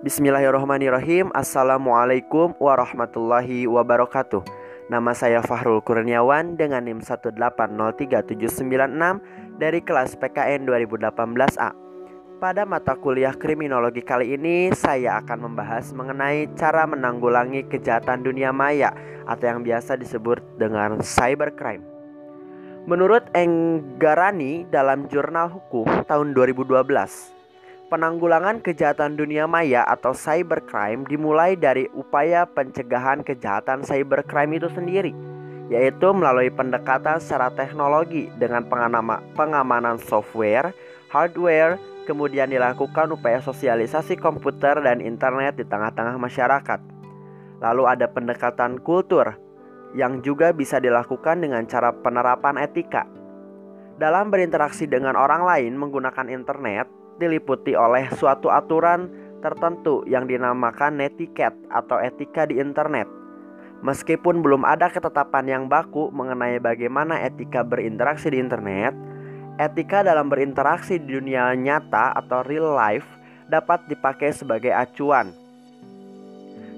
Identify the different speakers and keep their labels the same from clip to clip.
Speaker 1: Bismillahirrahmanirrahim. Assalamualaikum warahmatullahi wabarakatuh. Nama saya Fahrul Kurniawan dengan NIM 1803796 dari kelas PKN 2018A Pada mata kuliah kriminologi kali ini saya akan membahas mengenai cara menanggulangi kejahatan dunia maya Atau yang biasa disebut dengan cybercrime. Menurut Enggarani dalam jurnal hukum tahun 2012 Penanggulangan kejahatan dunia maya atau cybercrime dimulai dari upaya pencegahan kejahatan cybercrime itu sendiri, yaitu melalui pendekatan secara teknologi dengan pengamanan software, hardware, kemudian dilakukan upaya sosialisasi komputer dan internet di tengah-tengah masyarakat. Lalu ada pendekatan kultur yang juga bisa dilakukan dengan cara penerapan etika. Dalam berinteraksi dengan orang lain menggunakan internet, diliputi oleh suatu aturan tertentu yang dinamakan netiquette atau etika di internet. Meskipun belum ada ketetapan yang baku mengenai bagaimana etika berinteraksi di internet, etika dalam berinteraksi di dunia nyata atau real life dapat dipakai sebagai acuan.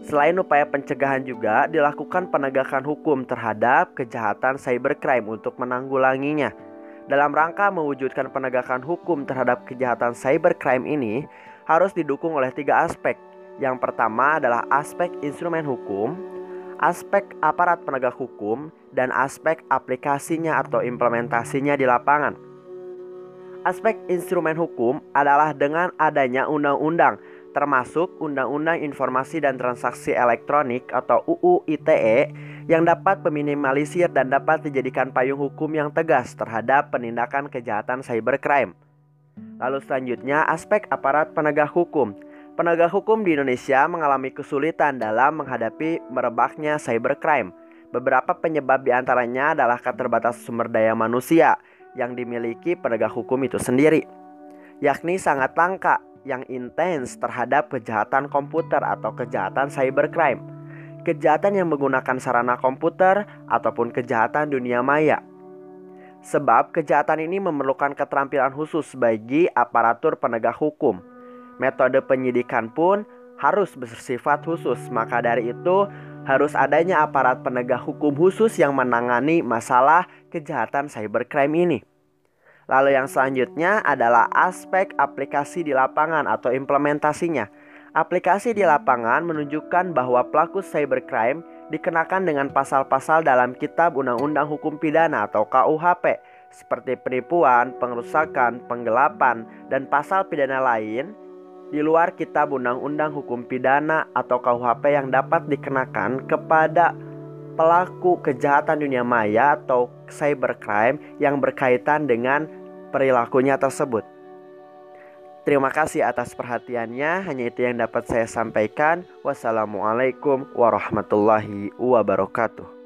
Speaker 1: Selain upaya pencegahan juga dilakukan penegakan hukum terhadap kejahatan cybercrime untuk menanggulanginya. Dalam rangka mewujudkan penegakan hukum terhadap kejahatan cybercrime ini harus didukung oleh tiga aspek. Yang pertama adalah aspek instrumen hukum, aspek aparat penegak hukum, dan aspek aplikasinya atau implementasinya di lapangan. Aspek instrumen hukum adalah dengan adanya undang-undang termasuk Undang-Undang Informasi dan Transaksi Elektronik atau UU ITE yang dapat meminimalisir dan dapat dijadikan payung hukum yang tegas terhadap penindakan kejahatan cybercrime. Lalu selanjutnya aspek aparat penegak hukum. Penegak hukum di Indonesia mengalami kesulitan dalam menghadapi merebaknya cybercrime. Beberapa penyebab di antaranya adalah keterbatasan sumber daya manusia yang dimiliki penegak hukum itu sendiri, yakni sangat langka yang intens terhadap kejahatan komputer atau kejahatan cybercrime, kejahatan yang menggunakan sarana komputer ataupun kejahatan dunia maya. Sebab kejahatan ini memerlukan keterampilan khusus bagi aparatur penegak hukum. Metode penyidikan pun harus bersifat khusus, maka dari itu harus adanya aparat penegak hukum khusus yang menangani masalah kejahatan cybercrime ini. Lalu yang selanjutnya adalah aspek aplikasi di lapangan atau implementasinya. Aplikasi di lapangan menunjukkan bahwa pelaku cybercrime dikenakan dengan pasal-pasal dalam Kitab Undang-Undang Hukum Pidana atau KUHP seperti penipuan, pengerusakan, penggelapan, dan pasal pidana lain di luar Kitab Undang-Undang Hukum Pidana atau KUHP yang dapat dikenakan kepada pelaku kejahatan dunia maya atau cybercrime yang berkaitan dengan perilakunya tersebut. Terima kasih atas perhatiannya. Hanya itu yang dapat saya sampaikan. Wassalamualaikum warahmatullahi wabarakatuh.